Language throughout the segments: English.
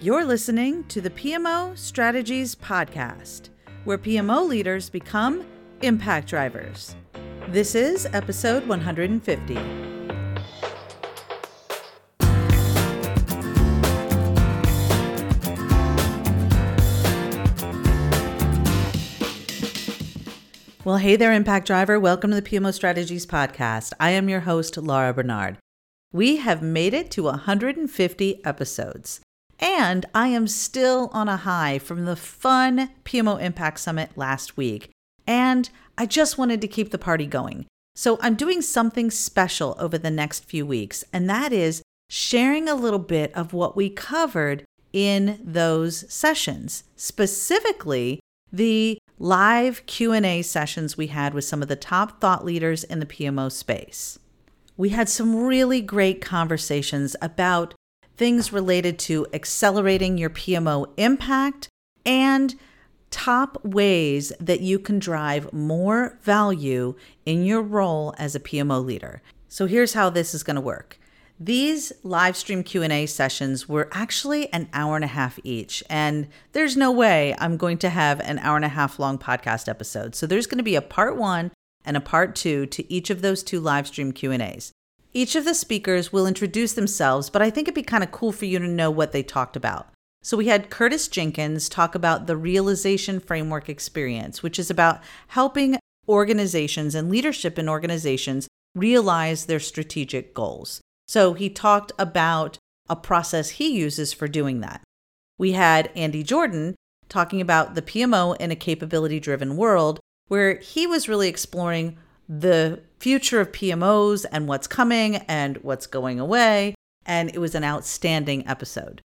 You're listening to the PMO Strategies Podcast, where PMO leaders become impact drivers. This is episode 150. Well, hey there, Impact Driver. Welcome to the PMO Strategies Podcast. I am your host, Laura Barnard. We have made it to 150 episodes. And I am still on a high from the fun PMO Impact Summit last week. And I just wanted to keep the party going. So I'm doing something special over the next few weeks, and that is sharing a little bit of what we covered in those sessions, specifically the live Q&A sessions we had with some of the top thought leaders in the PMO space. We had some really great conversations about things related to accelerating your PMO impact and top ways that you can drive more value in your role as a PMO leader. So here's how this is going to work. These live stream Q&A sessions were actually an hour and a half each and there's no way I'm going to have an hour and a half long podcast episode. So there's going to be a part 1 and a part 2 to each of those two live stream Q&As. Each of the speakers will introduce themselves, but I think it'd be kind of cool for you to know what they talked about. So we had Curtis Jenkins talk about the realization framework experience, which is about helping organizations and leadership in organizations realize their strategic goals. So he talked about a process he uses for doing that. We had Andy Jordan talking about the PMO in a capability driven world, where he was really exploring the future of PMOs and what's coming and what's going away. And it was an outstanding episode.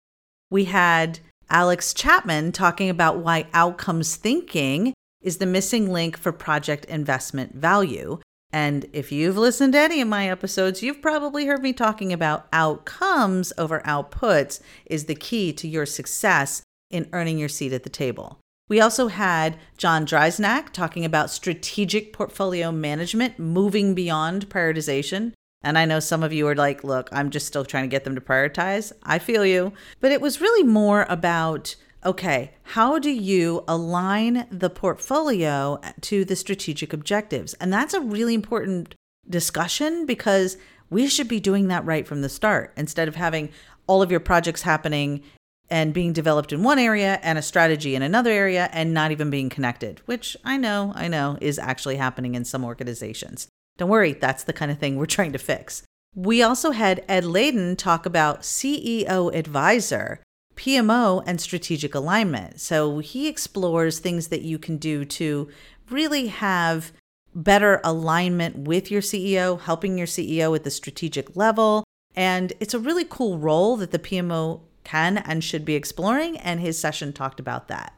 We had Alex Chapman talking about why outcomes thinking is the missing link for project investment value. And if you've listened to any of my episodes, you've probably heard me talking about outcomes over outputs is the key to your success in earning your seat at the table. We also had John Driessnack talking about strategic portfolio management, moving beyond prioritization. And I know some of you are like, look, I'm just still trying to get them to prioritize. I feel you. But it was really more about okay, how do you align the portfolio to the strategic objectives? And that's a really important discussion because we should be doing that right from the start instead of having all of your projects happening and being developed in one area and a strategy in another area and not even being connected, which I know, I know is actually happening in some organizations. Don't worry, that's the kind of thing we're trying to fix. We also had Ed Layden talk about CEO advisor, PMO, and strategic alignment. So he explores things that you can do to really have better alignment with your CEO, helping your CEO at the strategic level. And it's a really cool role that the PMO can and should be exploring, and his session talked about that.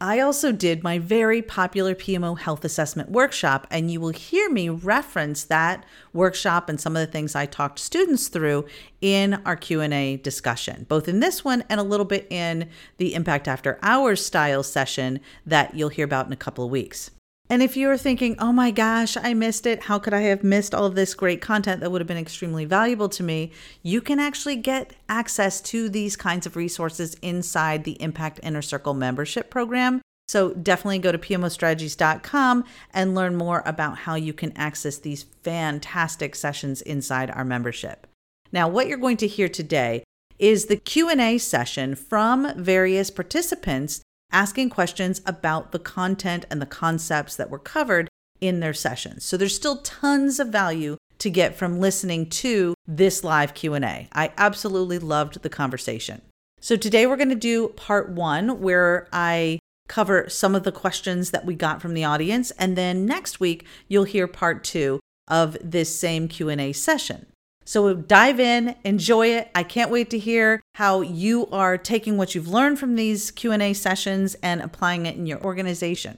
I also did my very popular PMO health assessment workshop, and you will hear me reference that workshop and some of the things I talked students through in our Q&A discussion, both in this one and a little bit in the Impact After Hours style session that you'll hear about in a couple of weeks. And if you're thinking, oh my gosh, I missed it, how could I have missed all of this great content that would have been extremely valuable to me? You can actually get access to these kinds of resources inside the Impact Inner Circle membership program. So definitely go to pmostrategies.com and learn more about how you can access these fantastic sessions inside our membership. Now, what you're going to hear today is the Q&A session from various participants asking questions about the content and the concepts that were covered in their sessions. So there's still tons of value to get from listening to this live Q&A. I absolutely loved the conversation. So today we're going to do part 1 where I cover some of the questions that we got from the audience and then next week you'll hear part 2 of this same Q&A session. So dive in, enjoy it. I can't wait to hear how you are taking what you've learned from these Q&A sessions and applying it in your organization.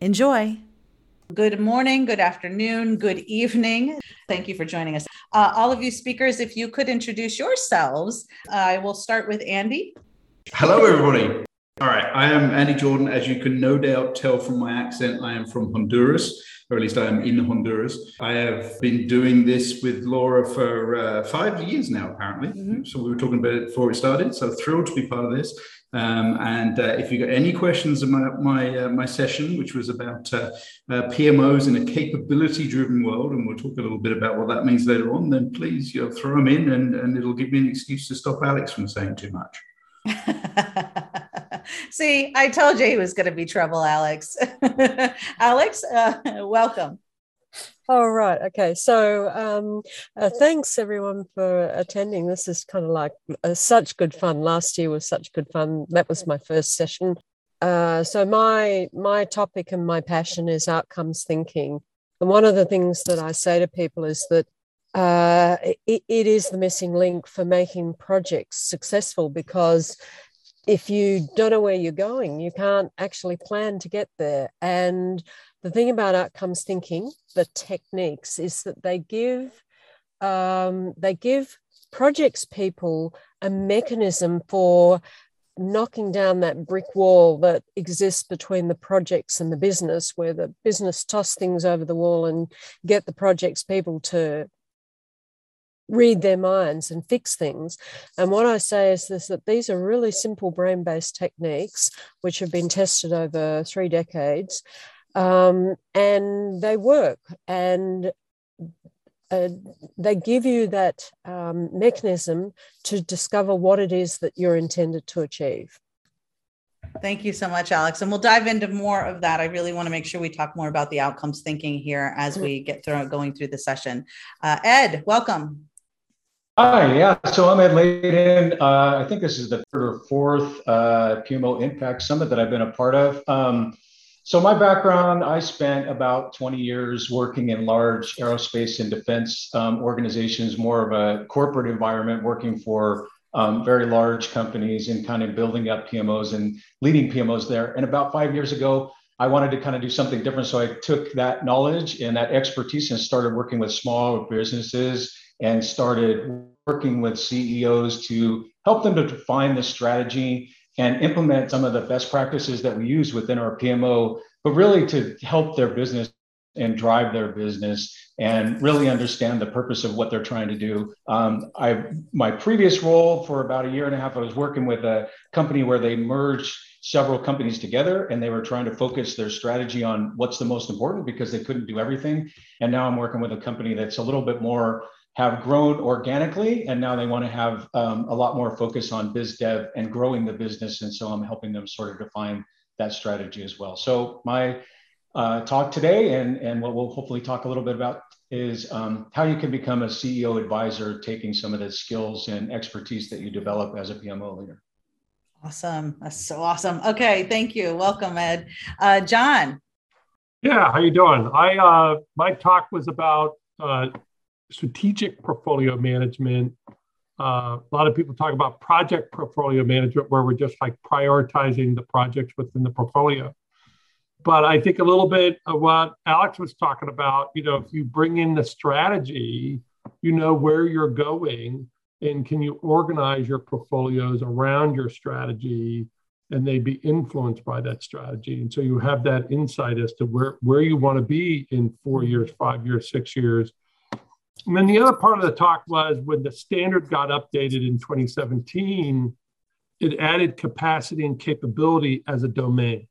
Enjoy. Good morning, good afternoon, good evening. Thank you for joining us. Uh, all of you speakers, if you could introduce yourselves, I will start with Andy. Hello, everybody. All right, I am Andy Jordan. As you can no doubt tell from my accent, I am from Honduras, or at least I am in Honduras. I have been doing this with Laura for uh, five years now, apparently. Mm-hmm. So we were talking about it before we started. So thrilled to be part of this. Um, and uh, if you've got any questions about my uh, my session, which was about uh, uh PMOs in a capability-driven world, and we'll talk a little bit about what that means later on, then please you know, throw them in, and, and it'll give me an excuse to stop Alex from saying too much. See, I told you he was going to be trouble, Alex. Alex, uh, welcome. All right. Okay. So, um, uh, thanks everyone for attending. This is kind of like uh, such good fun. Last year was such good fun. That was my first session. Uh, so my my topic and my passion is outcomes thinking. And one of the things that I say to people is that uh, it, it is the missing link for making projects successful because if you don't know where you're going, you can't actually plan to get there. And the thing about outcomes thinking, the techniques, is that they give um, they give projects people a mechanism for knocking down that brick wall that exists between the projects and the business, where the business toss things over the wall and get the projects people to read their minds and fix things. And what I say is this that these are really simple brain based techniques which have been tested over three decades um, and they work. And uh, they give you that um, mechanism to discover what it is that you're intended to achieve. Thank you so much, Alex. And we'll dive into more of that. I really want to make sure we talk more about the outcomes thinking here as we get through going through the session. Uh, Ed, welcome. Hi, yeah. So I'm Ed Layden. Uh, I think this is the third or fourth uh, PMO Impact Summit that I've been a part of. Um, so my background, I spent about 20 years working in large aerospace and defense um, organizations, more of a corporate environment, working for um, very large companies and kind of building up PMOs and leading PMOs there. And about five years ago, I wanted to kind of do something different. So I took that knowledge and that expertise and started working with small businesses and started working with CEOs to help them to define the strategy and implement some of the best practices that we use within our PMO, but really to help their business and drive their business and really understand the purpose of what they're trying to do. Um, I my previous role for about a year and a half, I was working with a company where they merged several companies together and they were trying to focus their strategy on what's the most important because they couldn't do everything. And now I'm working with a company that's a little bit more have grown organically and now they want to have um, a lot more focus on biz dev and growing the business and so i'm helping them sort of define that strategy as well. So my uh, talk today and, and what we'll hopefully talk a little bit about is um, how you can become a ceo advisor taking some of the skills and expertise that you develop as a pmo leader. Awesome. That's so awesome. Okay thank you. Welcome ed. Uh, john. Yeah how you doing? I uh, my talk was about uh, strategic portfolio management. Uh, a lot of people talk about project portfolio management, where we're just like prioritizing the projects within the portfolio. But I think a little bit of what Alex was talking about, you know, if you bring in the strategy, you know where you're going and can you organize your portfolios around your strategy and they be influenced by that strategy and so you have that insight as to where, where you want to be in four years five years six years and then the other part of the talk was when the standard got updated in 2017, it added capacity and capability as a domain.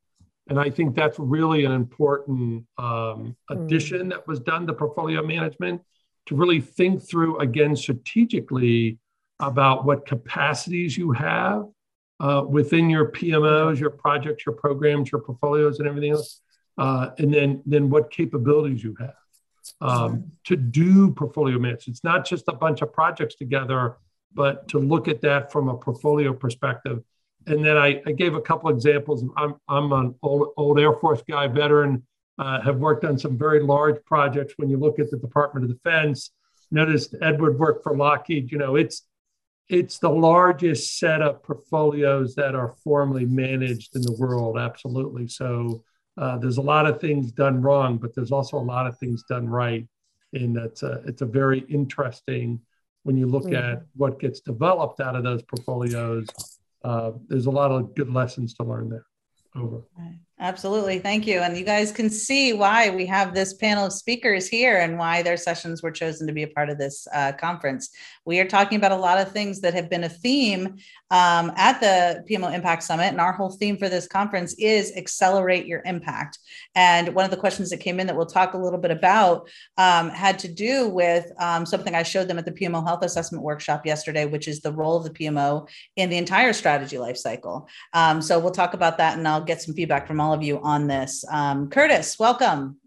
And I think that's really an important um, addition that was done to portfolio management to really think through again strategically about what capacities you have uh, within your PMOs, your projects, your programs, your portfolios, and everything else, uh, and then then what capabilities you have um, to do portfolio management. It's not just a bunch of projects together, but to look at that from a portfolio perspective. And then I, I gave a couple examples. I'm, I'm an old, old Air Force guy, veteran, uh, have worked on some very large projects. When you look at the Department of Defense, noticed Edward worked for Lockheed. You know, it's it's the largest set of portfolios that are formally managed in the world. Absolutely. So uh, there's a lot of things done wrong, but there's also a lot of things done right. And that's a, it's a very interesting when you look mm-hmm. at what gets developed out of those portfolios. uh, there's a lot of good lessons to learn there. Over. Absolutely. Thank you. And you guys can see why we have this panel of speakers here and why their sessions were chosen to be a part of this uh, conference. We are talking about a lot of things that have been a theme um, at the PMO Impact Summit. And our whole theme for this conference is accelerate your impact. And one of the questions that came in that we'll talk a little bit about um, had to do with um, something I showed them at the PMO Health Assessment Workshop yesterday, which is the role of the PMO in the entire strategy lifecycle. Um, so we'll talk about that and I'll get some feedback from all all of you on this. Um, Curtis, welcome.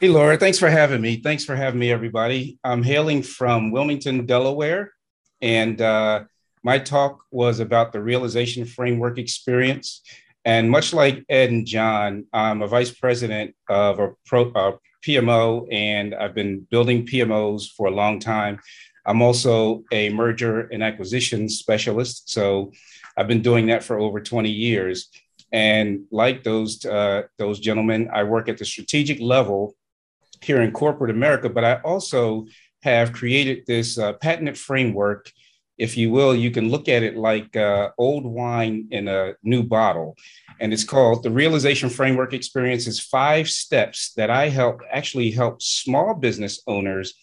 Hey, Laura, thanks for having me. Thanks for having me, everybody. I'm hailing from Wilmington, Delaware, and uh, my talk was about the realization framework experience. And much like Ed and John, I'm a vice president of a pro, uh, PMO, and I've been building PMOs for a long time. I'm also a merger and acquisition specialist. So I've been doing that for over 20 years. And like those uh, those gentlemen, I work at the strategic level here in corporate America, but I also have created this uh, patented framework. If you will, you can look at it like uh, old wine in a new bottle. And it's called the Realization Framework Experience. Is five steps that I help actually help small business owners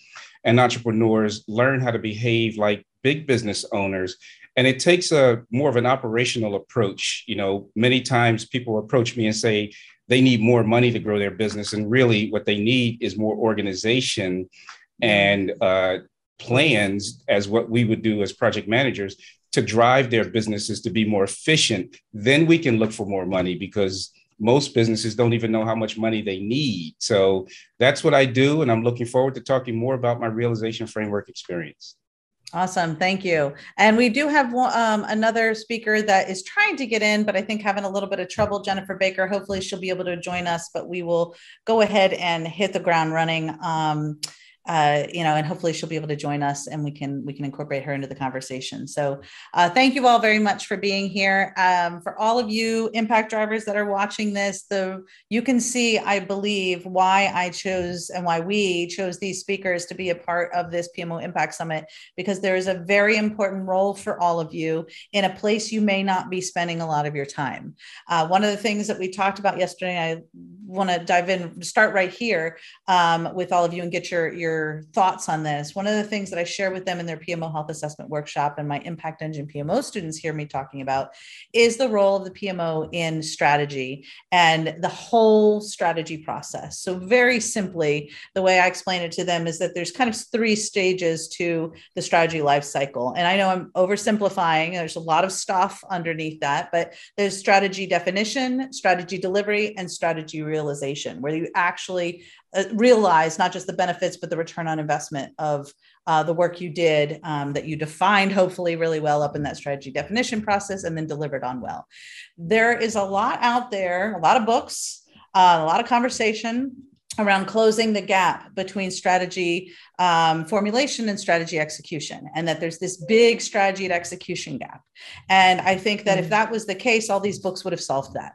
and entrepreneurs learn how to behave like big business owners and it takes a more of an operational approach you know. Many times people approach me and say they need more money to grow their business and really what they need is more organization and uh, plans as what we would do as project managers to drive their businesses to be more efficient. Then we can look for more money because most businesses don't even know how much money they need. So that's what i do and i'm looking forward to talking more about my realization framework experience Awesome. Thank you. And we do have um, another speaker that is trying to get in, but I think having a little bit of trouble, Jennifer Baker. Hopefully, she'll be able to join us, but we will go ahead and hit the ground running. Um, uh, you know, and hopefully she'll be able to join us and we can we can incorporate her into the conversation. So uh, thank you all very much for being here. Um, for all of you impact drivers that are watching this, the you can see, I believe, why I chose and why we chose these speakers to be a part of this PMO Impact Summit because there is a very important role for all of you in a place you may not be spending a lot of your time. Uh, one of the things that we talked about yesterday, I want to dive in, start right here um, with all of you and get your your your thoughts on this. One of the things that I share with them in their PMO health assessment workshop and my Impact Engine PMO students hear me talking about is the role of the PMO in strategy and the whole strategy process. So, very simply, the way I explain it to them is that there's kind of three stages to the strategy life cycle. And I know I'm oversimplifying, there's a lot of stuff underneath that, but there's strategy definition, strategy delivery, and strategy realization, where you actually uh, realize not just the benefits but the return on investment of uh, the work you did um, that you defined hopefully really well up in that strategy definition process and then delivered on well. There is a lot out there a lot of books uh, a lot of conversation around closing the gap between strategy um, formulation and strategy execution, and that there's this big strategy and execution gap. And I think that if mm. that was the case, all these books would have solved that.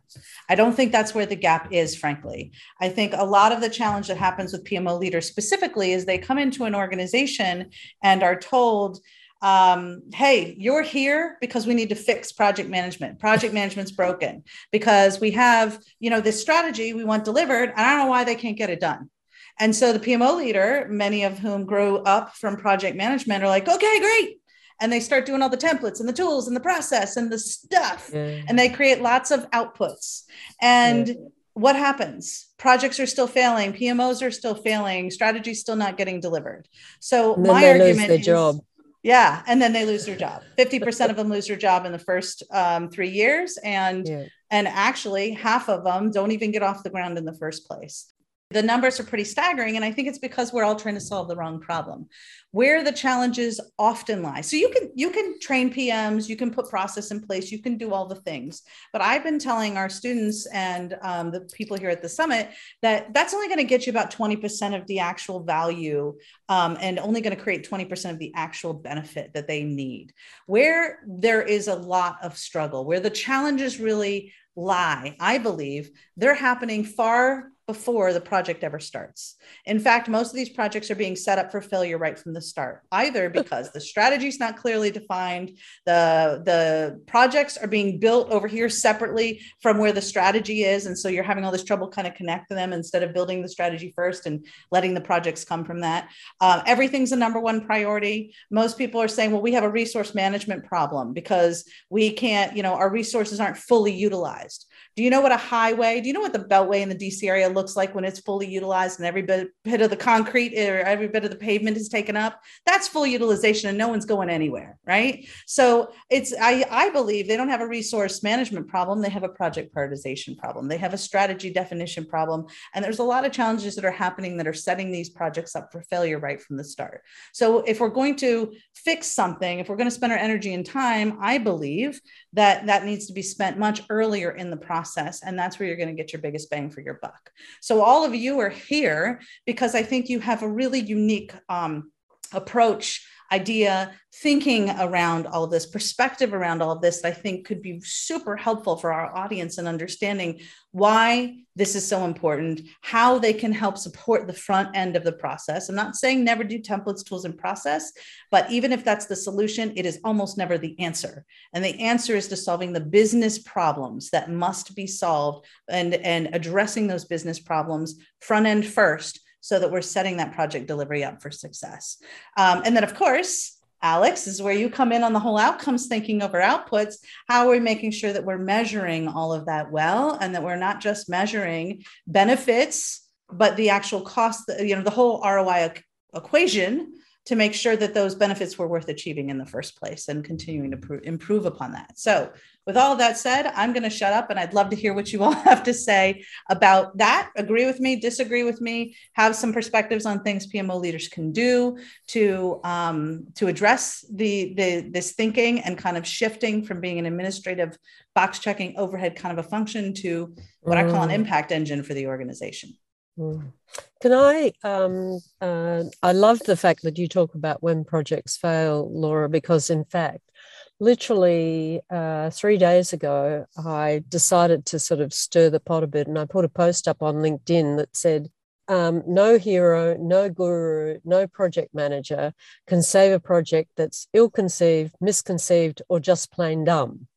I don't think that's where the gap is, frankly. I think a lot of the challenge that happens with PMO leaders specifically is they come into an organization and are told, um, hey, you're here because we need to fix project management. Project management's broken because we have, you know, this strategy we want delivered. And I don't know why they can't get it done. And so the PMO leader, many of whom grew up from project management, are like, okay, great. And they start doing all the templates and the tools and the process and the stuff. And they create lots of outputs. And what happens? Projects are still failing, PMOs are still failing, strategy's still not getting delivered. So my argument is, job yeah, and then they lose their job. Fifty percent of them lose their job in the first um, three years, and yeah. and actually half of them don't even get off the ground in the first place the numbers are pretty staggering and i think it's because we're all trying to solve the wrong problem. Where the challenges often lie. So you can you can train pms you can put process in place you can do all the things. But i've been telling our students and um, the people here at the summit that that's only going to get you about 20% of the actual value um, and only going to create 20% of the actual benefit that they need. Where there is a lot of struggle where the challenges really lie i believe they're happening far before the project ever starts. In fact, most of these projects are being set up for failure right from the start, either because the strategy is not clearly defined, the, the projects are being built over here separately from where the strategy is. And so you're having all this trouble kind of connecting them instead of building the strategy first and letting the projects come from that. Uh, everything's a number one priority. Most people are saying, well, we have a resource management problem because we can't, you know, our resources aren't fully utilized. Do you know what a highway, do you know what the Beltway in the DC area looks like when it's fully utilized and every bit, of the concrete or every bit of the pavement is taken up? That's full utilization and no one's going anywhere, right? So it's, I, I believe they don't have a resource management problem. They have a project prioritization problem. They have a strategy definition problem. And there's a lot of challenges that are happening that are setting these projects up for failure right from the start. So if we're going to fix something, if we're going to spend our energy and time, I believe that that needs to be spent much earlier in the process and that's where you're going to get your biggest bang for your buck. So all of you are here because i think you have a really unique um, approach idea, thinking around all this, perspective around all this, I think could be super helpful for our audience in understanding why this is so important, how they can help support the front end of the process. I'm not saying never do templates, tools, and process, but even if that's the solution, it is almost never the answer. And the answer is to solving the business problems that must be solved and, and addressing those business problems front end first so that we're setting that project delivery up for success. Um, and then, of course, Alex, is where you come in on the whole outcomes thinking over outputs. How are we making sure that we're measuring all of that well and that we're not just measuring benefits, but the actual cost, you know, the whole ROI equation to make sure that those benefits were worth achieving in the first place and continuing to pr- improve upon that. So, with all of that said, I'm going to shut up and I'd love to hear what you all have to say about that. Agree with me, disagree with me, have some perspectives on things PMO leaders can do to um, to address the, the this thinking and kind of shifting from being an administrative box checking overhead kind of a function to what mm. I call an mm. impact engine for the organization. Mm. Can I? Um, uh, I love the fact that you talk about when projects fail, Laura, because in fact, literally uh, three days ago, I decided to sort of stir the pot a bit and I put a post up on LinkedIn that said, um, no hero, no guru, no project manager can save a project that's ill conceived, misconceived, or just plain dumb.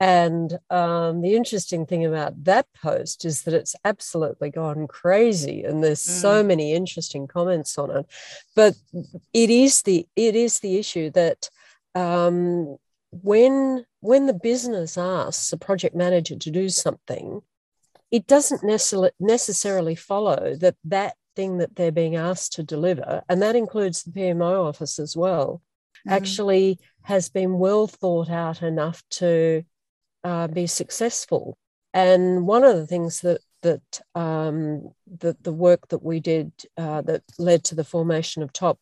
And um, the interesting thing about that post is that it's absolutely gone crazy, and there's mm. so many interesting comments on it. But it is the it is the issue that um, when when the business asks a project manager to do something, it doesn't necessarily necessarily follow that that thing that they're being asked to deliver, and that includes the PMO office as well, mm. actually has been well thought out enough to uh, be successful. And one of the things that that um, the, the work that we did uh, that led to the formation of TOP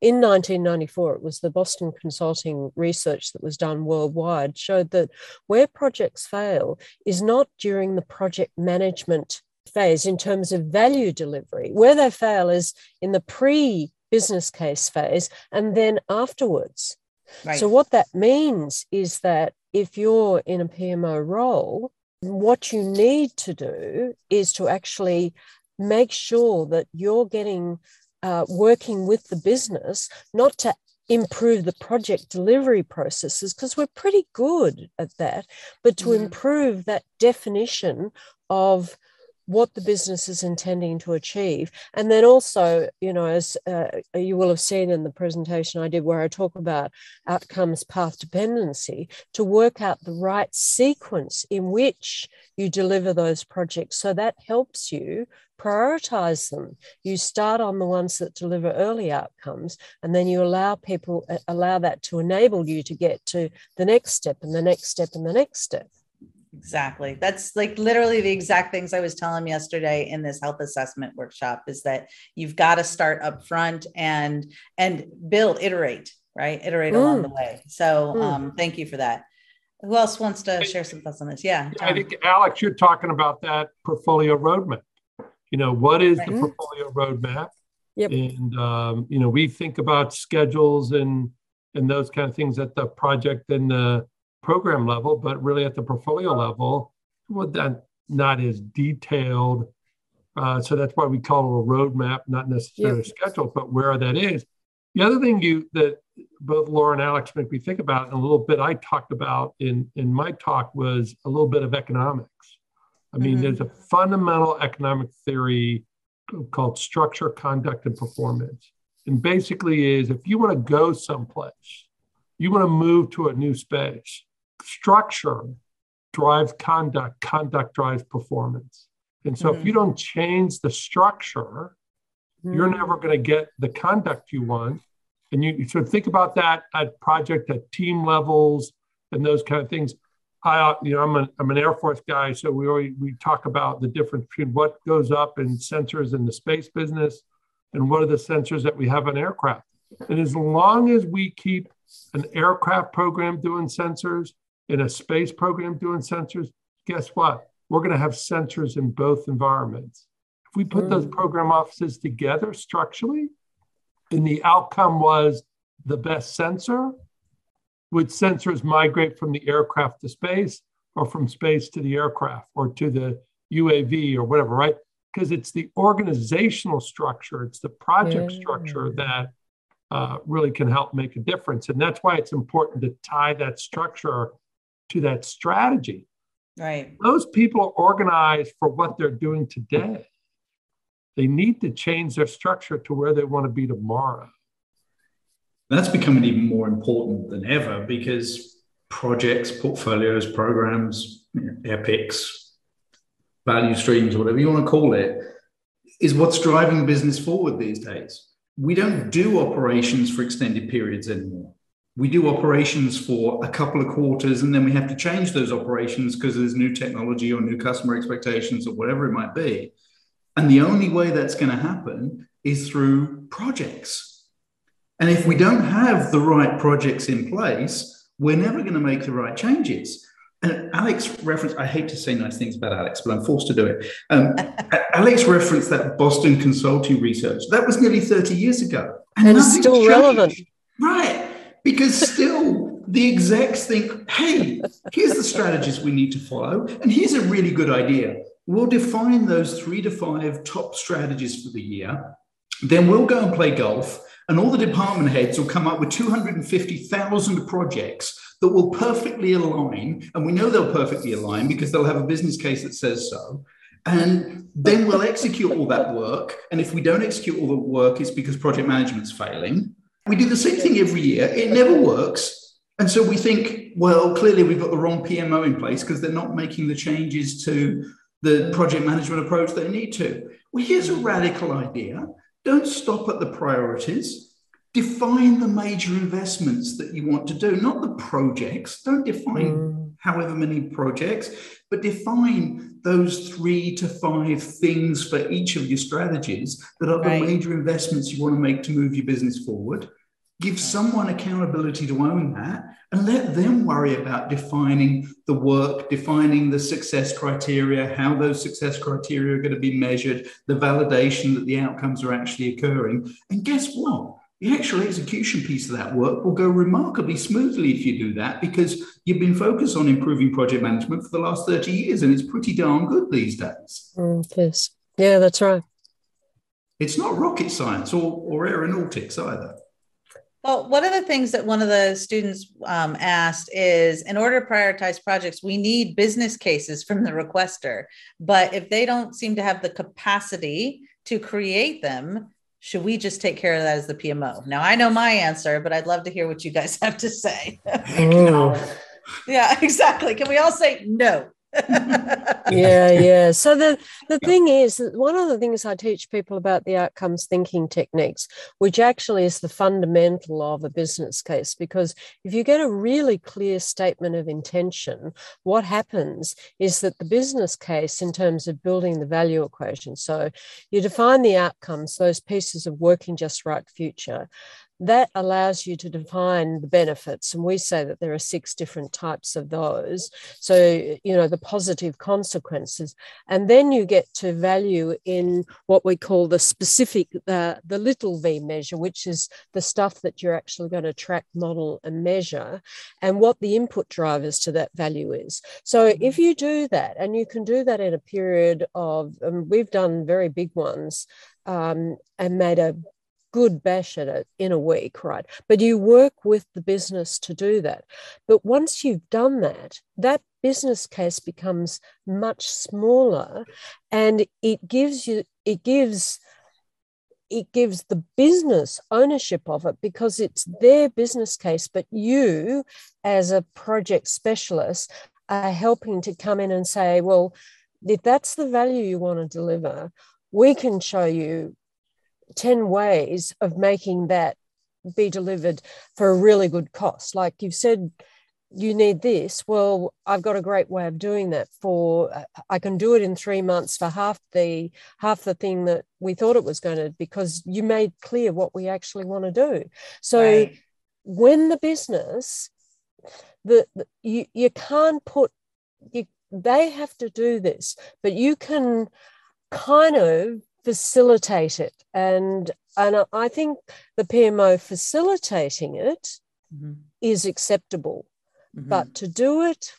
in 1994, it was the Boston Consulting research that was done worldwide showed that where projects fail is not during the project management phase in terms of value delivery. Where they fail is in the pre business case phase and then afterwards. Right. So, what that means is that if you're in a PMO role, what you need to do is to actually make sure that you're getting uh, working with the business, not to improve the project delivery processes, because we're pretty good at that, but to mm-hmm. improve that definition of what the business is intending to achieve. And then also, you know, as uh, you will have seen in the presentation I did where I talk about outcomes path dependency, to work out the right sequence in which you deliver those projects. So that helps you prioritize them. You start on the ones that deliver early outcomes, and then you allow people, uh, allow that to enable you to get to the next step and the next step and the next step. Exactly. That's like literally the exact things I was telling yesterday in this health assessment workshop is that you've got to start up front and and build, iterate, right? Iterate mm. along the way. So mm. um, thank you for that. Who else wants to share some thoughts on this? Yeah. Tom. I think Alex, you're talking about that portfolio roadmap. You know, what is right. the portfolio roadmap? Yep. And um, you know, we think about schedules and and those kind of things at the project and the program level, but really at the portfolio level, well, that not as detailed Uh, so that's why we call it a roadmap, not necessarily yep. a schedule, but where that is. The other thing you that both Laura and Alex make me think about, and a little bit I talked about in in my talk was a little bit of economics. I mean, mm-hmm. there's a fundamental economic theory called structure, conduct, and performance. And basically is if you want to go someplace, you want to move to a new space, structure drives conduct, conduct drives performance. And so mm-hmm. if you don't change the structure, mm-hmm. you're never going to get the conduct you want. And you so think about that at project at team levels and those kind of things. I, you know, I'm, a, I'm an Air Force guy, so we always, we talk about the difference between what goes up in sensors in the space business and what are the sensors that we have on aircraft. And as long as we keep an aircraft program doing sensors and a space program doing sensors, guess what? We're going to have sensors in both environments. If we put mm. those program offices together structurally, and the outcome was the best sensor, would sensors migrate from the aircraft to space or from space to the aircraft or to the UAV or whatever, right? Because it's the organizational structure, it's the project yeah. structure that uh, really can help make a difference. And that's why it's important to tie that structure to that strategy. Right. Those people are organized for what they're doing today. They need to change their structure to where they want to be tomorrow. That's becoming even more important than ever because projects, portfolios, programs, epics, value streams, whatever you want to call it, is what's driving business forward these days. We don't do operations for extended periods anymore. We do operations for a couple of quarters and then we have to change those operations because there's new technology or new customer expectations or whatever it might be. And the only way that's going to happen is through projects and if we don't have the right projects in place, we're never going to make the right changes. And Alex referenced, I hate to say nice things about Alex, but I'm forced to do it. Um, Alex referenced that Boston consulting research. That was nearly 30 years ago. And, and it's still changed. relevant. Right. Because still the execs think, hey, here's the strategies we need to follow. And here's a really good idea. We'll define those three to five top strategies for the year. Then we'll go and play golf and all the department heads will come up with 250,000 projects that will perfectly align. And we know they'll perfectly align because they'll have a business case that says so. And then we'll execute all that work. And if we don't execute all the work, it's because project management's failing. We do the same thing every year, it never works. And so we think, well, clearly we've got the wrong PMO in place because they're not making the changes to the project management approach they need to. Well, here's a radical idea don't stop at the priorities. Define the major investments that you want to do, not the projects. Don't define mm. however many projects, but define those three to five things for each of your strategies that are right. the major investments you want to make to move your business forward. Give someone accountability to own that and let them worry about defining the work, defining the success criteria, how those success criteria are going to be measured, the validation that the outcomes are actually occurring. And guess what? The actual execution piece of that work will go remarkably smoothly if you do that because you've been focused on improving project management for the last 30 years and it's pretty darn good these days. Mm, yes. Yeah, that's right. It's not rocket science or, or aeronautics either. Well, one of the things that one of the students um, asked is in order to prioritize projects, we need business cases from the requester. But if they don't seem to have the capacity to create them, should we just take care of that as the PMO? Now, I know my answer, but I'd love to hear what you guys have to say. yeah, exactly. Can we all say no? yeah, yeah. So the the thing is one of the things I teach people about the outcomes thinking techniques, which actually is the fundamental of a business case, because if you get a really clear statement of intention, what happens is that the business case, in terms of building the value equation, so you define the outcomes, those pieces of working just right future that allows you to define the benefits. And we say that there are six different types of those. So, you know, the positive consequences. And then you get to value in what we call the specific, the, the little v measure, which is the stuff that you're actually going to track, model, and measure, and what the input drivers to that value is. So, if mm-hmm. you do that, and you can do that in a period of, we've done very big ones um, and made a good bash at it in a week, right? But you work with the business to do that. But once you've done that, that business case becomes much smaller and it gives you, it gives, it gives the business ownership of it because it's their business case, but you, as a project specialist, are helping to come in and say, well, if that's the value you want to deliver, we can show you 10 ways of making that be delivered for a really good cost. Like you've said, you need this. Well, I've got a great way of doing that for uh, I can do it in three months for half the half the thing that we thought it was going to because you made clear what we actually want to do. So right. when the business the, the you you can't put you they have to do this, but you can kind of facilitate it. And, and I think the PMO facilitating it mm-hmm. is acceptable. Mm-hmm. But to do it,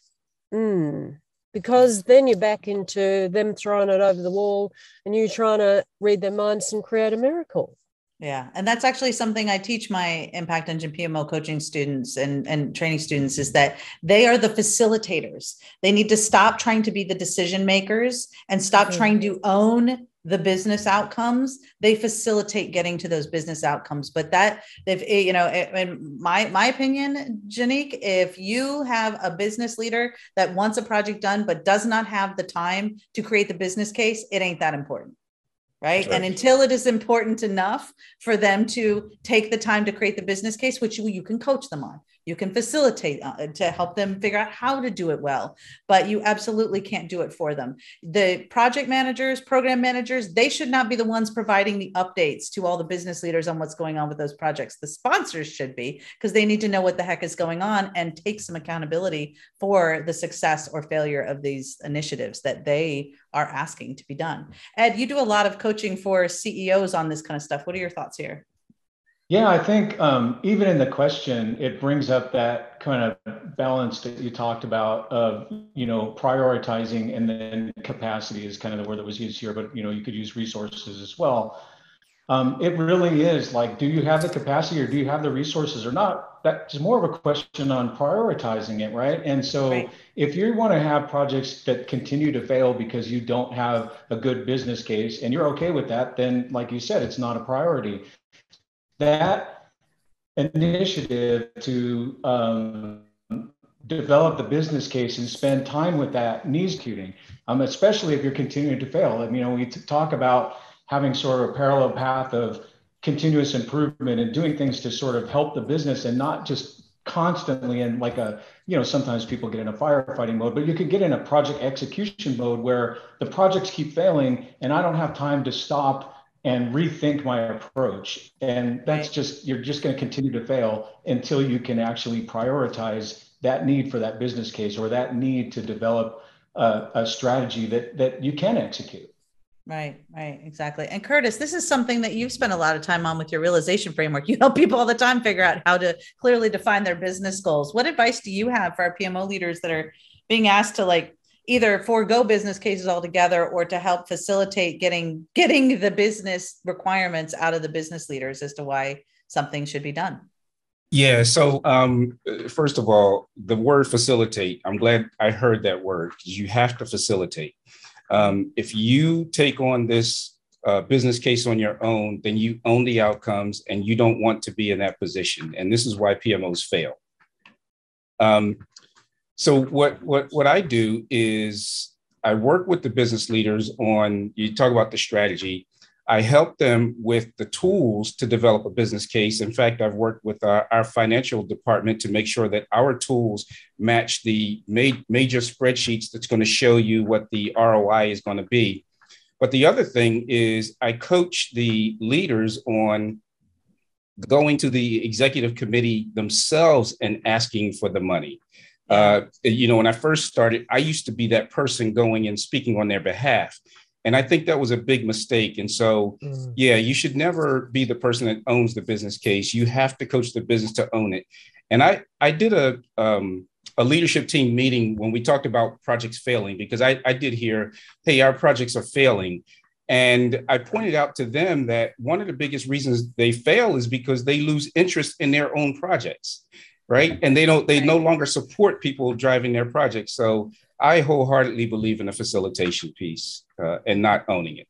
mm, because then you're back into them throwing it over the wall and you trying to read their minds and create a miracle. Yeah. And that's actually something I teach my impact engine PMO coaching students and, and training students is that they are the facilitators. They need to stop trying to be the decision makers and stop mm-hmm. trying to own the business outcomes they facilitate getting to those business outcomes but that if eh, you know eh, in my my opinion janique if you have a business leader that wants a project done but does not have the time to create the business case it ain't that important right? right? And until it is important enough for them to take the time to create the business case, which you, you can coach them on, you can facilitate uh, to help them figure out how to do it well, but you absolutely can't do it for them. The project managers, program managers, they should not be the ones providing the updates to all the business leaders on what's going on with those projects. The sponsors should be because they need to know what the heck is going on and take some accountability for the success or failure of these initiatives that they are asking to be done. Ed, you do a lot of coaching for CEOs on this kind of stuff. What are your thoughts here? Yeah, I think um, even in the question, it brings up that kind of balance that you talked about of you know prioritizing and then capacity is kind of the word that was used here, but you know you could use resources as well. Um, it really is like, do you have the capacity or do you have the resources or not? That's more of a question on prioritizing it, right? And so, right. if you want to have projects that continue to fail because you don't have a good business case and you're okay with that, then, like you said, it's not a priority that initiative to um, develop the business case and spend time with that needs executing, um, especially if you're continuing to fail. And, you know, we talk about having sort of a parallel path of continuous improvement and doing things to sort of help the business and not just constantly in like a you know sometimes people get in a firefighting mode but you could get in a project execution mode where the projects keep failing and i don't have time to stop and rethink my approach. And that's just, you're just going to continue to fail until you can actually prioritize that need for that business case or that need to develop a, a strategy that, that you can execute. Right, right, exactly. And Curtis, this is something that you've spent a lot of time on with your realization framework. You help people all the time figure out how to clearly define their business goals. What advice do you have for our PMO leaders that are being asked to like either forego business cases altogether or to help facilitate getting getting the business requirements out of the business leaders as to why something should be done. Yeah so um, first of all the word facilitate i'm glad i heard that word you have to facilitate. Um, if you take on this uh, business case on your own then you own the outcomes and you don't want to be in that position. And this is why pmos fail. Um, so what what what I do is I work with the business leaders on you talk about the strategy. I help them with the tools to develop a business case. In fact, I've worked with our, our financial department to make sure that our tools match the ma- major spreadsheets that's going to show you what the ROI is going to be. But the other thing is, I coach the leaders on going to the executive committee themselves and asking for the money. Uh, you know, when I first started, I used to be that person going and speaking on their behalf. And I think that was a big mistake. And so, mm. yeah, you should never be the person that owns the business case. You have to coach the business to own it. And I, I did a, um, a leadership team meeting when we talked about projects failing because I, I did hear, hey, our projects are failing. And I pointed out to them that one of the biggest reasons they fail is because they lose interest in their own projects, right? And they don't, they no longer support people driving their projects. So I wholeheartedly believe in the facilitation piece uh, and not owning it.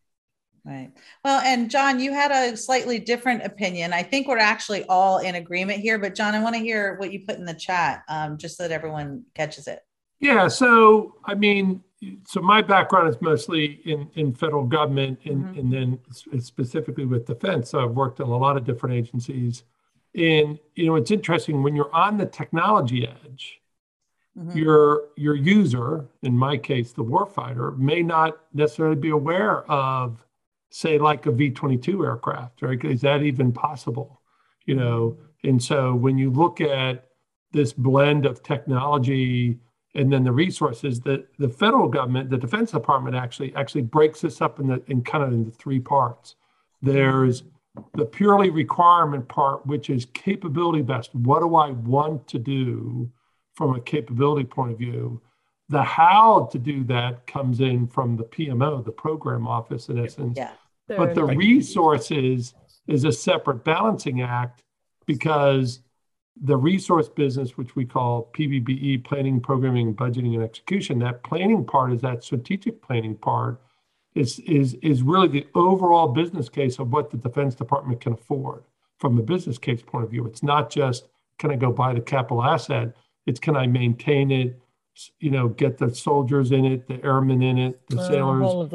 Right. Well, and John, you had a slightly different opinion. I think we're actually all in agreement here, but John, I want to hear what you put in the chat um, just so that everyone catches it. Yeah. So, I mean, so my background is mostly in, in federal government and, mm-hmm. and then specifically with defense. So I've worked in a lot of different agencies. And, you know, it's interesting when you're on the technology edge, mm-hmm. your your user, in my case, the warfighter, may not necessarily be aware of, say, like a V-22 aircraft, right? Is that even possible? You know, and so when you look at this blend of technology and then the resources that the federal government, the Defense Department actually actually breaks this up in the in kind of into three parts. There's the purely requirement part, which is capability best. What do I want to do from a capability point of view? The how to do that comes in from the PMO, the program office, in essence. Yeah. But the resources is a separate balancing act because the resource business, which we call PPBE, planning, programming, budgeting, and execution, that planning part is that strategic planning part, is, is, is really the overall business case of what the Defense Department can afford from a business case point of view. It's not just can I go buy the capital asset, it's can I maintain it, you know, get the soldiers in it, the airmen in it, the sailors, whole of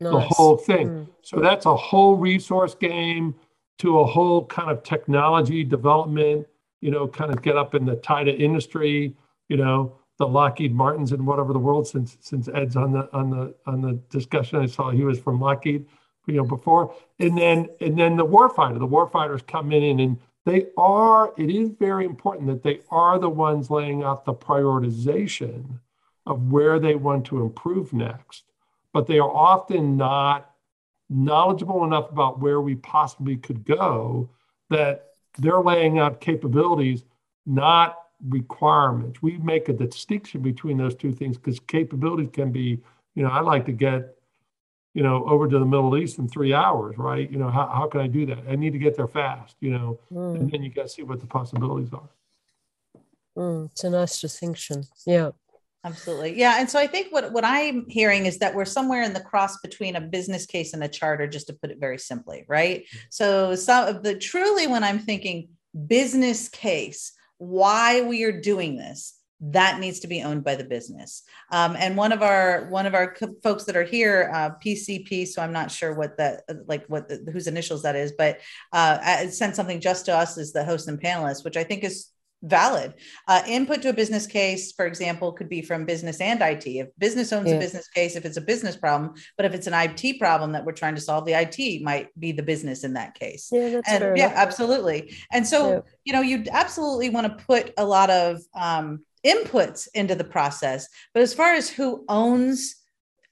the nice. whole thing. Mm. So that's a whole resource game to a whole kind of technology development you know, kind of get up in the TIDA industry, you know, the Lockheed Martins and whatever the world since since Ed's on the on the on the discussion. I saw he was from Lockheed, you know, before. And then and then the warfighter, the warfighters come in and they are, it is very important that they are the ones laying out the prioritization of where they want to improve next. But they are often not knowledgeable enough about where we possibly could go that they're laying out capabilities, not requirements. We make a distinction between those two things because capabilities can be, you know, I'd like to get, you know, over to the Middle East in three hours, right? You know, how, how can I do that? I need to get there fast, you know, mm. and then you got to see what the possibilities are. Mm, it's a nice distinction. Yeah. Absolutely. Yeah. And so I think what, what I'm hearing is that we're somewhere in the cross between a business case and a charter, just to put it very simply, right? So some of the truly when I'm thinking business case, why we are doing this, that needs to be owned by the business. Um, and one of our one of our folks that are here, uh, PCP. So I'm not sure what that like what the, whose initials that is, but uh, sent something just to us as the host and panelists, which I think is valid. Uh, input to a business case, for example, could be from business and IT. If business owns yeah. a business case, if it's a business problem, but if it's an IT problem that we're trying to solve, the IT might be the business in that case. Yeah, that's and, yeah, absolutely. And so, yeah. you know, you absolutely want to put a lot of um, inputs into the process. But as far as who owns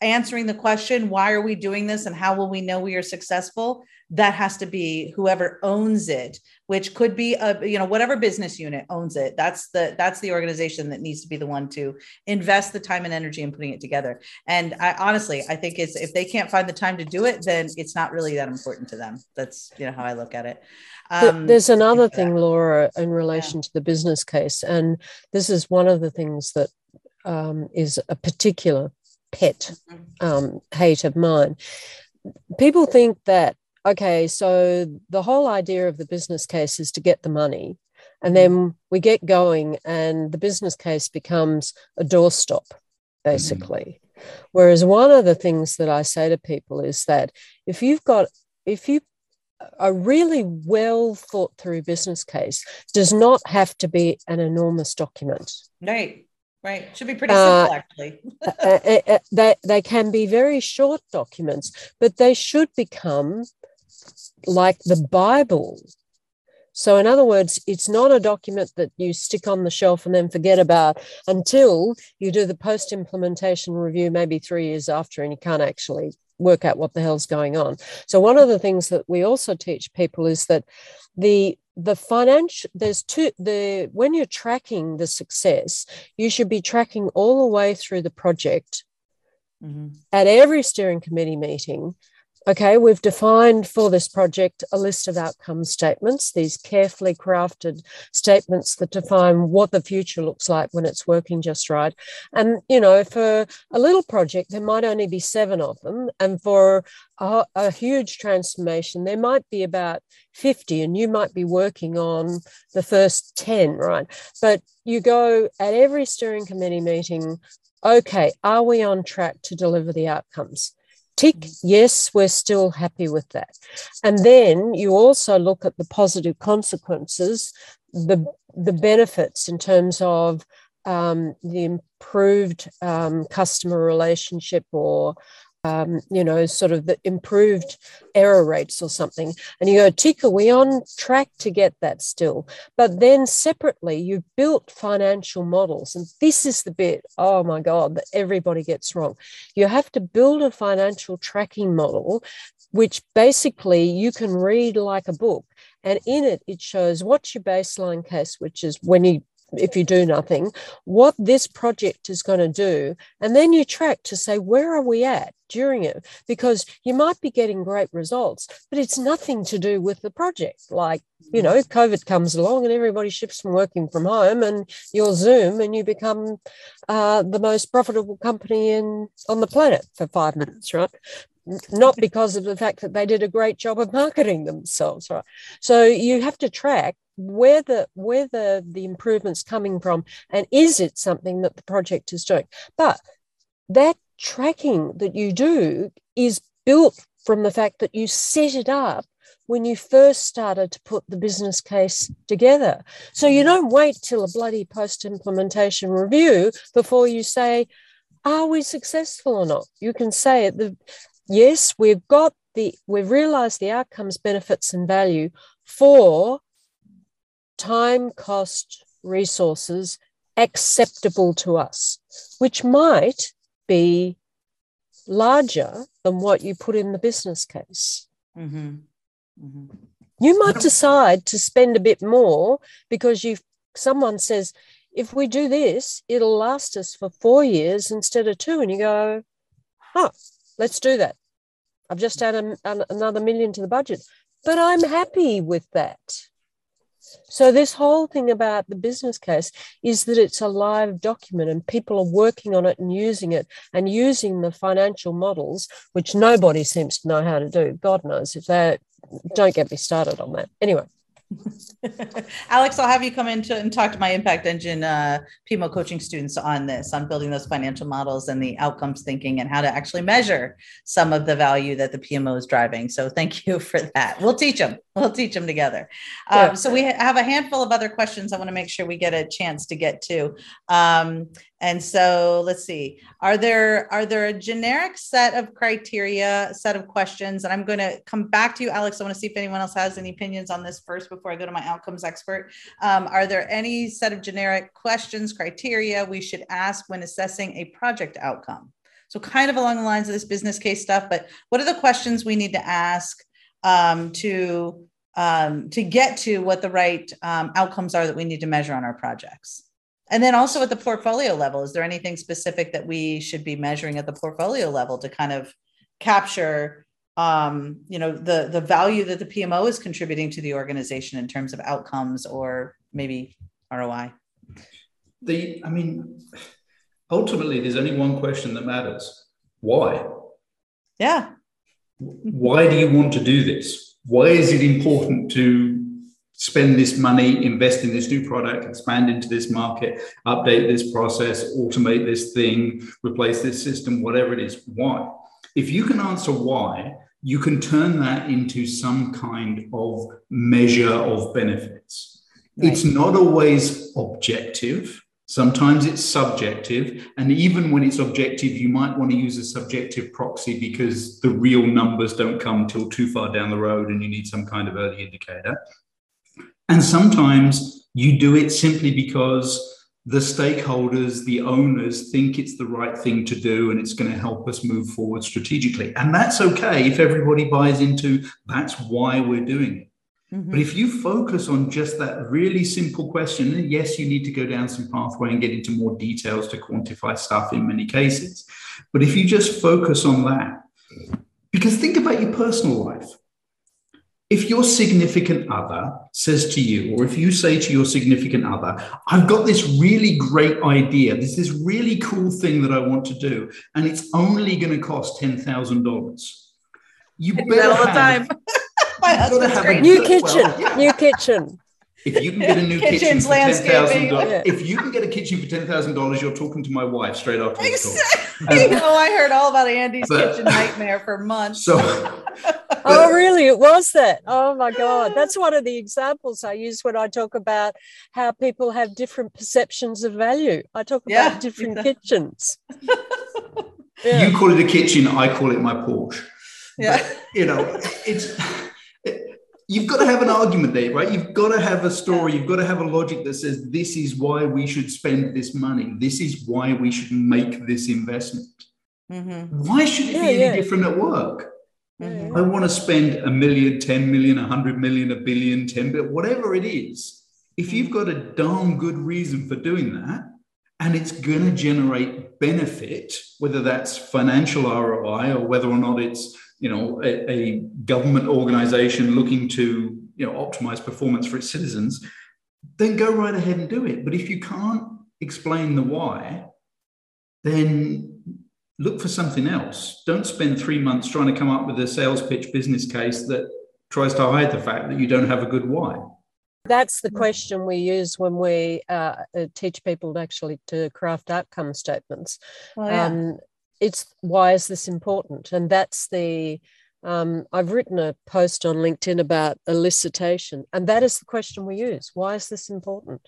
answering the question, why are we doing this and how will we know we are successful? That has to be whoever owns it which could be a you know whatever business unit owns it. That's the that's the organization that needs to be the one to invest the time and energy in putting it together. And i honestly i think it's if they can't find the time to do it then it's not really that important to them. That's you know how i look at it. Um, there's another thing laura in relation yeah. to the business case and this is one of the things that um, is a particular pet mm-hmm. um, hate of mine. People think that okay, so the whole idea of the business case is to get the money. And mm-hmm. then we get going, and the business case becomes a doorstop, basically. Mm-hmm. Whereas one of the things that I say to people is that if you've got, if you a really well thought through business case does not have to be an enormous document. Right. Right. Should be pretty simple, uh, actually. uh, uh, uh, they, they can be very short documents, but they should become like the Bible So, in other words, it's not a document that you stick on the shelf and then forget about until you do the post implementation review, maybe three years after, and you can't actually work out what the hell's going on. So, one of the things that we also teach people is that the the financial there's two the when you're tracking the success you should be tracking all the way through the project mm-hmm. at every steering committee meeting Okay, we've defined for this project a list of outcome statements, these carefully crafted statements that define what the future looks like when it's working just right. And, you know, for a little project, there might only be seven of them. And for a, a huge transformation, there might be about 50, and you might be working on the first 10, right? But you go at every steering committee meeting, okay, are we on track to deliver the outcomes? Tick, yes, we're still happy with that. And then you also look at the positive consequences, the, the benefits in terms of um, the improved um, customer relationship or um, you know, sort of the improved error rates or something. And you go, tick, are we on track to get that still? But then separately, you've built financial models. And this is the bit, oh my God, that everybody gets wrong. You have to build a financial tracking model, which basically you can read like a book. And in it, it shows what's your baseline case, which is when you if you do nothing, what this project is going to do. And then you track to say, where are we at during it? Because you might be getting great results, but it's nothing to do with the project. Like, you know, COVID comes along and everybody shifts from working from home and you'll Zoom and you become uh, the most profitable company in on the planet for five minutes, right? not because of the fact that they did a great job of marketing themselves right so you have to track where the where the, the improvements coming from and is it something that the project is doing? But that tracking that you do is built from the fact that you set it up when you first started to put the business case together. So you don't wait till a bloody post implementation review before you say are we successful or not? You can say at the yes we've got the we've realized the outcomes benefits and value for time, cost, resources acceptable to us, which might be larger than what you put in the business case. Mm-hmm. Mm-hmm. You might decide to spend a bit more because you someone says, if we do this, it'll last us for four years instead of two. And you go, huh, let's do that. I've just added another million to the budget, but I'm happy with that. So, this whole thing about the business case is that it's a live document and people are working on it and using it and using the financial models, which nobody seems to know how to do. God knows if they don't get me started on that. Anyway. Alex, I'll have you come in to, and talk to my Impact Engine uh, PMO coaching students on this, on building those financial models and the outcomes thinking and how to actually measure some of the value that the PMO is driving. So thank you for that. We'll teach them. We'll teach them together. Um, So we have a handful of other questions I want to make sure we get a chance to get to. Um, and so let's see. Are there are there a generic set of criteria, set of questions? And I'm going to come back to you, Alex. I want to see if anyone else has any opinions on this first before I go to my outcomes expert. Um, are there any set of generic questions, criteria we should ask when assessing a project outcome? So kind of along the lines of this business case stuff, but what are the questions we need to ask um, to um, to get to what the right um, outcomes are that we need to measure on our projects? And then also at the portfolio level, is there anything specific that we should be measuring at the portfolio level to kind of capture um, you know, the the value that the PMO is contributing to the organization in terms of outcomes or maybe ROI? The, I mean, ultimately, there's only one question that matters: why? Yeah. Why do you want to do this? Why is it important to spend this money, invest in this new product, expand into this market, update this process, automate this thing, replace this system, whatever it is. Why? If you can answer why, you can turn that into some kind of measure of benefits. Right. It's not always objective. Sometimes it's subjective. And even when it's objective, you might want to use a subjective proxy because the real numbers don't come till too far down the road and you need some kind of early indicator. And sometimes you do it simply because the stakeholders, the owners think it's the right thing to do and it's going to help us move forward strategically. And that's okay if everybody buys into that's why we're doing it. Mm-hmm. But if you focus on just that really simple question, yes, you need to go down some pathway and get into more details to quantify stuff in many cases. But if you just focus on that, because think about your personal life. If your significant other says to you, or if you say to your significant other, I've got this really great idea, there's this really cool thing that I want to do, and it's only going to cost $10,000. You better all the time. My husband's great. New kitchen. Well, yeah. New kitchen. If you can get a new kitchen for ten thousand dollars, if you can get a kitchen for ten thousand dollars, you're talking to my wife straight after exactly. Um, oh, I heard all about Andy's but, kitchen nightmare for months. So, oh, really? It was that? Oh my God, that's one of the examples I use when I talk about how people have different perceptions of value. I talk about yeah, different exactly. kitchens. Yeah. You call it a kitchen, I call it my Porsche. Yeah, but, you know, it's you've got to have an argument there, right? You've got to have a story. You've got to have a logic that says this is why we should spend this money. This is why we should make this investment. Mm-hmm. Why should it yeah, be any yeah. different at work? Mm-hmm. I want to spend a million, 10 million, a hundred million, a billion, 10 billion, whatever it is. If mm-hmm. you've got a darn good reason for doing that, and it's going to generate benefit, whether that's financial ROI or whether or not it's you know a, a, government organization looking to you know optimize performance for its citizens then go right ahead and do it but if you can't explain the why then look for something else don't spend three months trying to come up with a sales pitch business case that tries to hide the fact that you don't have a good why that's the question we use when we uh, uh teach people actually to craft outcome statements. Oh, yeah. um, it's why is this important? And that's the um, I've written a post on LinkedIn about elicitation, and that is the question we use. Why is this important?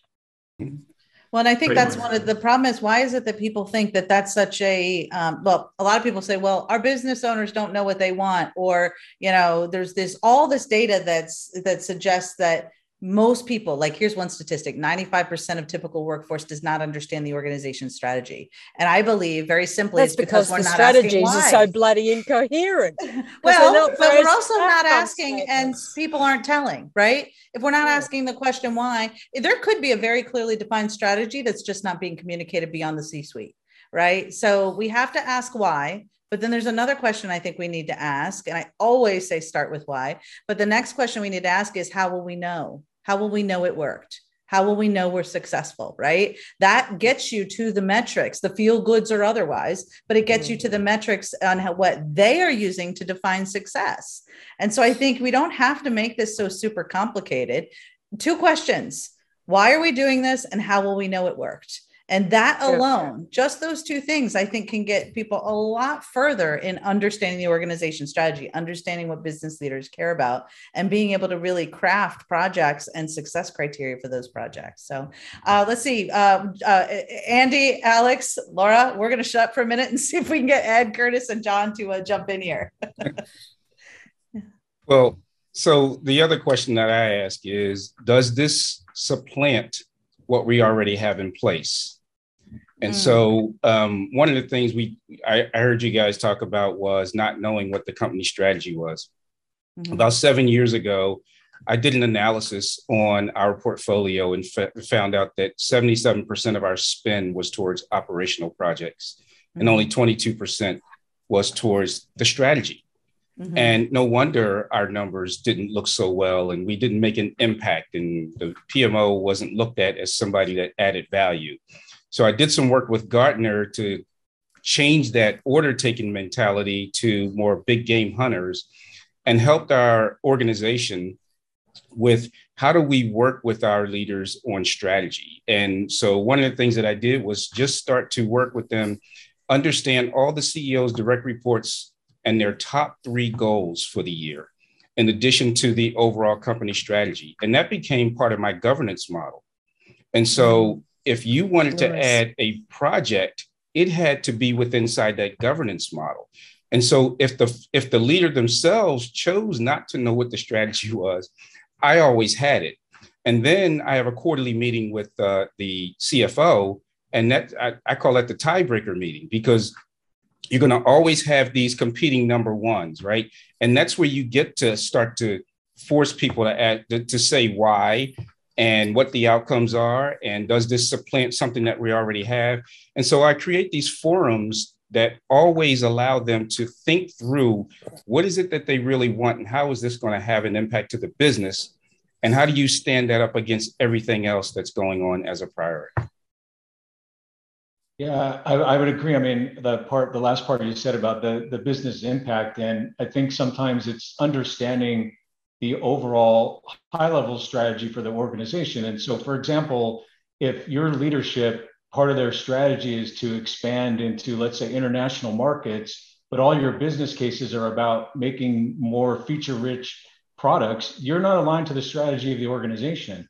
Well, and I think that's one of the problem is why is it that people think that that's such a um, well, a lot of people say, well, our business owners don't know what they want, or you know, there's this all this data that's that suggests that most people like here's one statistic 95% of typical workforce does not understand the organization strategy and i believe very simply That's because, because the strategies are so bloody incoherent well but we're also not asking and people aren't telling right if we're not yeah. asking the question why there could be a very clearly defined strategy that's just not being communicated beyond the c suite right so we have to ask why but then there's another question I think we need to ask. And I always say start with why. But the next question we need to ask is how will we know? How will we know it worked? How will we know we're successful? Right? That gets you to the metrics, the feel goods or otherwise, but it gets you to the mm-hmm. metrics on how, what they are using to define success. And so I think we don't have to make this so super complicated. Two questions Why are we doing this? And how will we know it worked? And that alone, just those two things, I think can get people a lot further in understanding the organization strategy, understanding what business leaders care about, and being able to really craft projects and success criteria for those projects. So uh, let's see. Uh, uh, Andy, Alex, Laura, we're going to shut up for a minute and see if we can get Ed, Curtis, and John to uh, jump in here. well, so the other question that I ask is Does this supplant what we already have in place? And mm. so, um, one of the things we I, I, heard you guys talk about was not knowing what the company strategy was. Mm-hmm. About seven years ago, I did an analysis on our portfolio and f- found out that 77% of our spend was towards operational projects, mm-hmm. and only 22% was towards the strategy. Mm-hmm. And no wonder our numbers didn't look so well, and we didn't make an impact, and the PMO wasn't looked at as somebody that added value. So I did some work with Gartner to change that order taking mentality to more big game hunters and helped our organization with how do we work with our leaders on strategy. And so one of the things that I did was just start to work with them, understand all the CEOs' direct reports and their top three goals for the year, in addition to the overall company strategy. And that became part of my governance model. And so if you wanted to add a project, it had to be within inside that governance model. And so if the if the leader themselves chose not to know what the strategy was, I always had it. And then I have a quarterly meeting with uh, the CFO, and that I, I call that the tiebreaker meeting because you're going to always have these competing number ones, right? And that's where you get to start to force people to add to, to say why and what the outcomes are and does this supplant something that we already have? And so i create these forums that always allow them to think through what is it that they really want and how is this going to have an impact to the business? And how do you stand that up against everything else that's going on as a priority yeah I, I, would agree i mean the part the last part you said about the the business impact and i think sometimes it's understanding the overall high level strategy for the organization and so for example if your leadership part of their strategy is to expand into, let's say, international markets, but all your business cases are about making more feature rich products, you're not aligned to the strategy of the organization.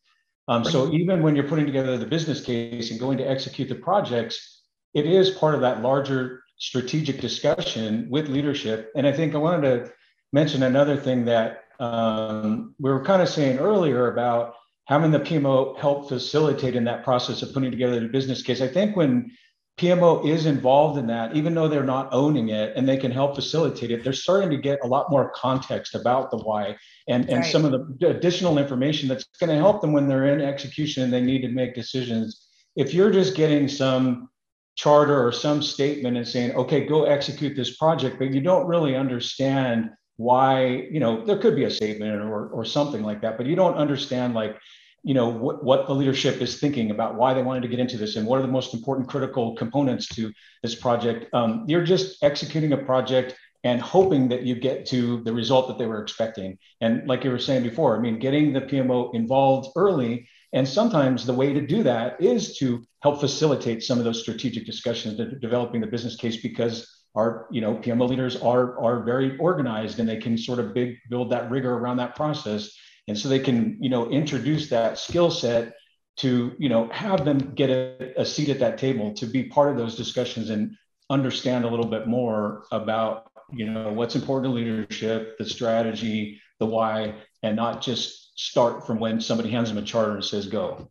Um, so even when you're putting together the business case and going to execute the projects, it is part of that larger strategic discussion with leadership. And I think I wanted to mention another thing that um, we were kind of saying earlier about having the PMO help facilitate in that process of putting together the business case. I think when PMO is involved in that, even though they're not owning it and they can help facilitate it, they're starting to get a lot more context about the why and, and right. some of the additional information that's going to help them when they're in execution and they need to make decisions. If you're just getting some charter or some statement and saying, okay, go execute this project, but you don't really understand why you know there could be a statement or or something like that but you don't understand like you know what, what the leadership is thinking about why they wanted to get into this and what are the most important critical components to this project. Um, you're just executing a project and hoping that you get to the result that they were expecting. And like you were saying before i mean getting the pmo involved early and sometimes the way to do that is to help facilitate some of those strategic discussions developing the business case because our you know PMO leaders are are very organized and they can sort of big build that rigor around that process, and so they can you know introduce that skill set to you know have them get a, a seat at that table to be part of those discussions and understand a little bit more about you know what's important to leadership, the strategy, the why, and not just start from when somebody hands them a charter and says go.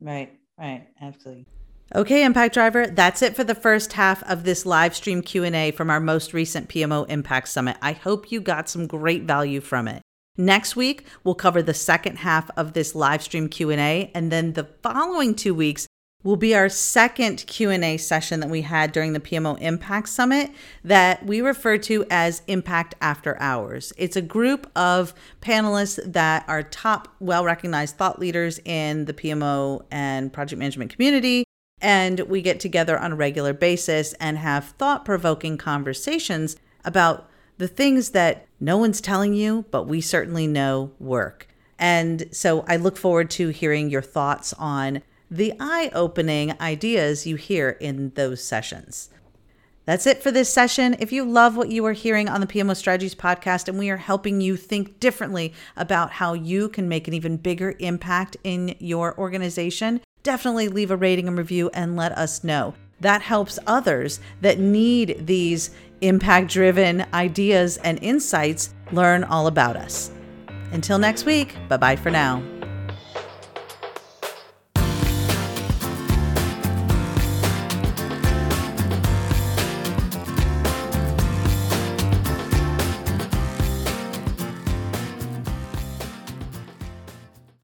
Right, right, absolutely. Okay, Impact Driver, that's it for the first half of this live stream Q&A from our most recent PMO Impact Summit. I hope you got some great value from it. Next week, we'll cover the second half of this live stream Q&A and then the following 2 weeks will be our second Q&A session that we had during the PMO Impact Summit that we refer to as Impact After Hours. It's a group of panelists that are top well-recognized thought leaders in the PMO and project management community and we get together on a regular basis and have thought provoking conversations about the things that no one's telling you, but we certainly know work. And so I look forward to hearing your thoughts on the eye opening ideas you hear in those sessions. That's it for this session. If you love what you are hearing on the PMO Strategies podcast and we are helping you think differently about how you can make an even bigger impact in your organization, definitely leave a rating and review and let us know. That helps others that need these impact driven ideas and insights learn all about us. Until next week, bye bye for now.